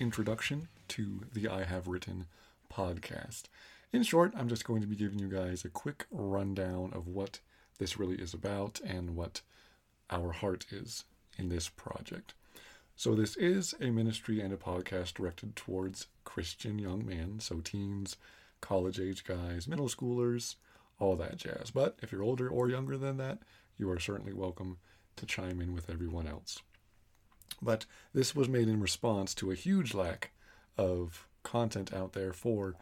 introduction to the I Have Written podcast. In short, I'm just going to be giving you guys a quick rundown of what this really is about and what our heart is in this project. So, this is a ministry and a podcast directed towards Christian young men, so teens, college age guys, middle schoolers, all that jazz. But if you're older or younger than that, you are certainly welcome to chime in with everyone else. But this was made in response to a huge lack of content out there for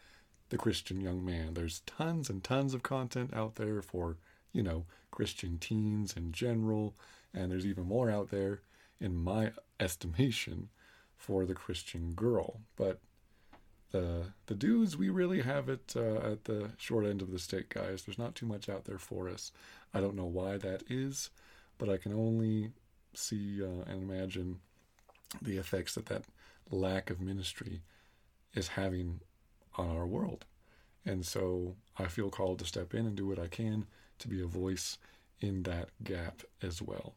the Christian young man. There's tons and tons of content out there for, you know, Christian teens in general, and there's even more out there, in my estimation, for the Christian girl. But the the dudes, we really have it uh, at the short end of the stick, guys. There's not too much out there for us. I don't know why that is, but I can only see uh, and imagine the effects that that lack of ministry is having on our world. And so I feel called to step in and do what I can to be a voice in that gap as well.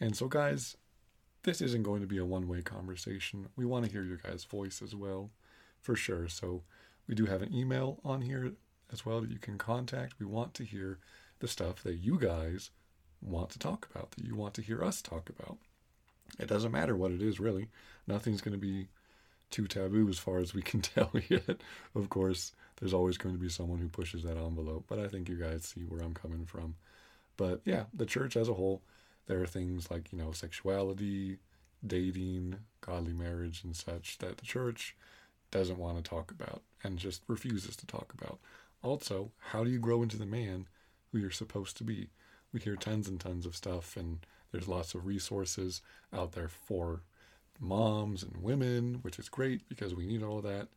And so, guys, this isn't going to be a one way conversation. We want to hear your guys' voice as well, for sure. So, we do have an email on here as well that you can contact. We want to hear the stuff that you guys want to talk about, that you want to hear us talk about. It doesn't matter what it is, really. Nothing's going to be too taboo as far as we can tell yet. Of course, there's always going to be someone who pushes that envelope, but I think you guys see where I'm coming from. But yeah, the church as a whole, there are things like, you know, sexuality, dating, godly marriage, and such that the church doesn't want to talk about and just refuses to talk about. Also, how do you grow into the man who you're supposed to be? We hear tons and tons of stuff, and there's lots of resources out there for moms and women, which is great because we need all of that.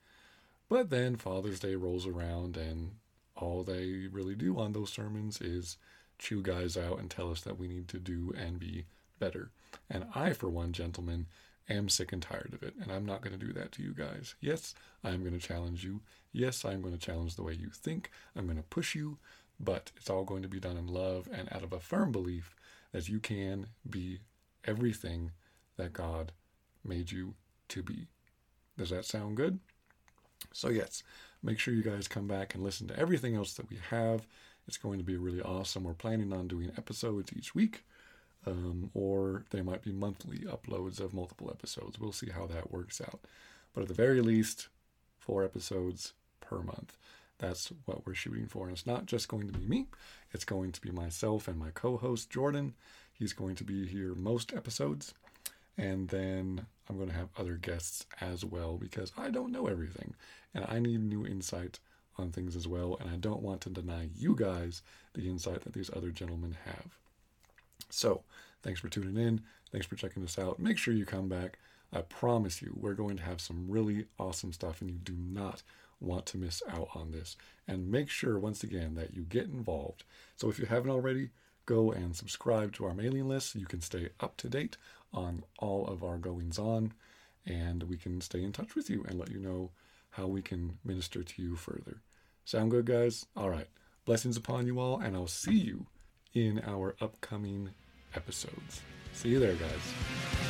But then Father's Day rolls around, and all they really do on those sermons is chew guys out and tell us that we need to do and be better. And I, for one, gentlemen, am sick and tired of it, and I'm not going to do that to you guys. Yes, I'm going to challenge you. Yes, I'm going to challenge the way you think. I'm going to push you, but it's all going to be done in love and out of a firm belief that you can be everything that God made you to be. Does that sound good? So, yes, make sure you guys come back and listen to everything else that we have. It's going to be really awesome. We're planning on doing episodes each week, um, or they might be monthly uploads of multiple episodes. We'll see how that works out. But at the very least, four episodes per month. That's what we're shooting for. And it's not just going to be me, it's going to be myself and my co host, Jordan. He's going to be here most episodes. And then I'm going to have other guests as well because I don't know everything and I need new insight on things as well. And I don't want to deny you guys the insight that these other gentlemen have. So, thanks for tuning in. Thanks for checking us out. Make sure you come back. I promise you, we're going to have some really awesome stuff, and you do not want to miss out on this. And make sure, once again, that you get involved. So, if you haven't already, go and subscribe to our mailing list. You can stay up to date on all of our goings on, and we can stay in touch with you and let you know how we can minister to you further. Sound good, guys? All right. Blessings upon you all, and I'll see you in our upcoming episodes. See you there, guys.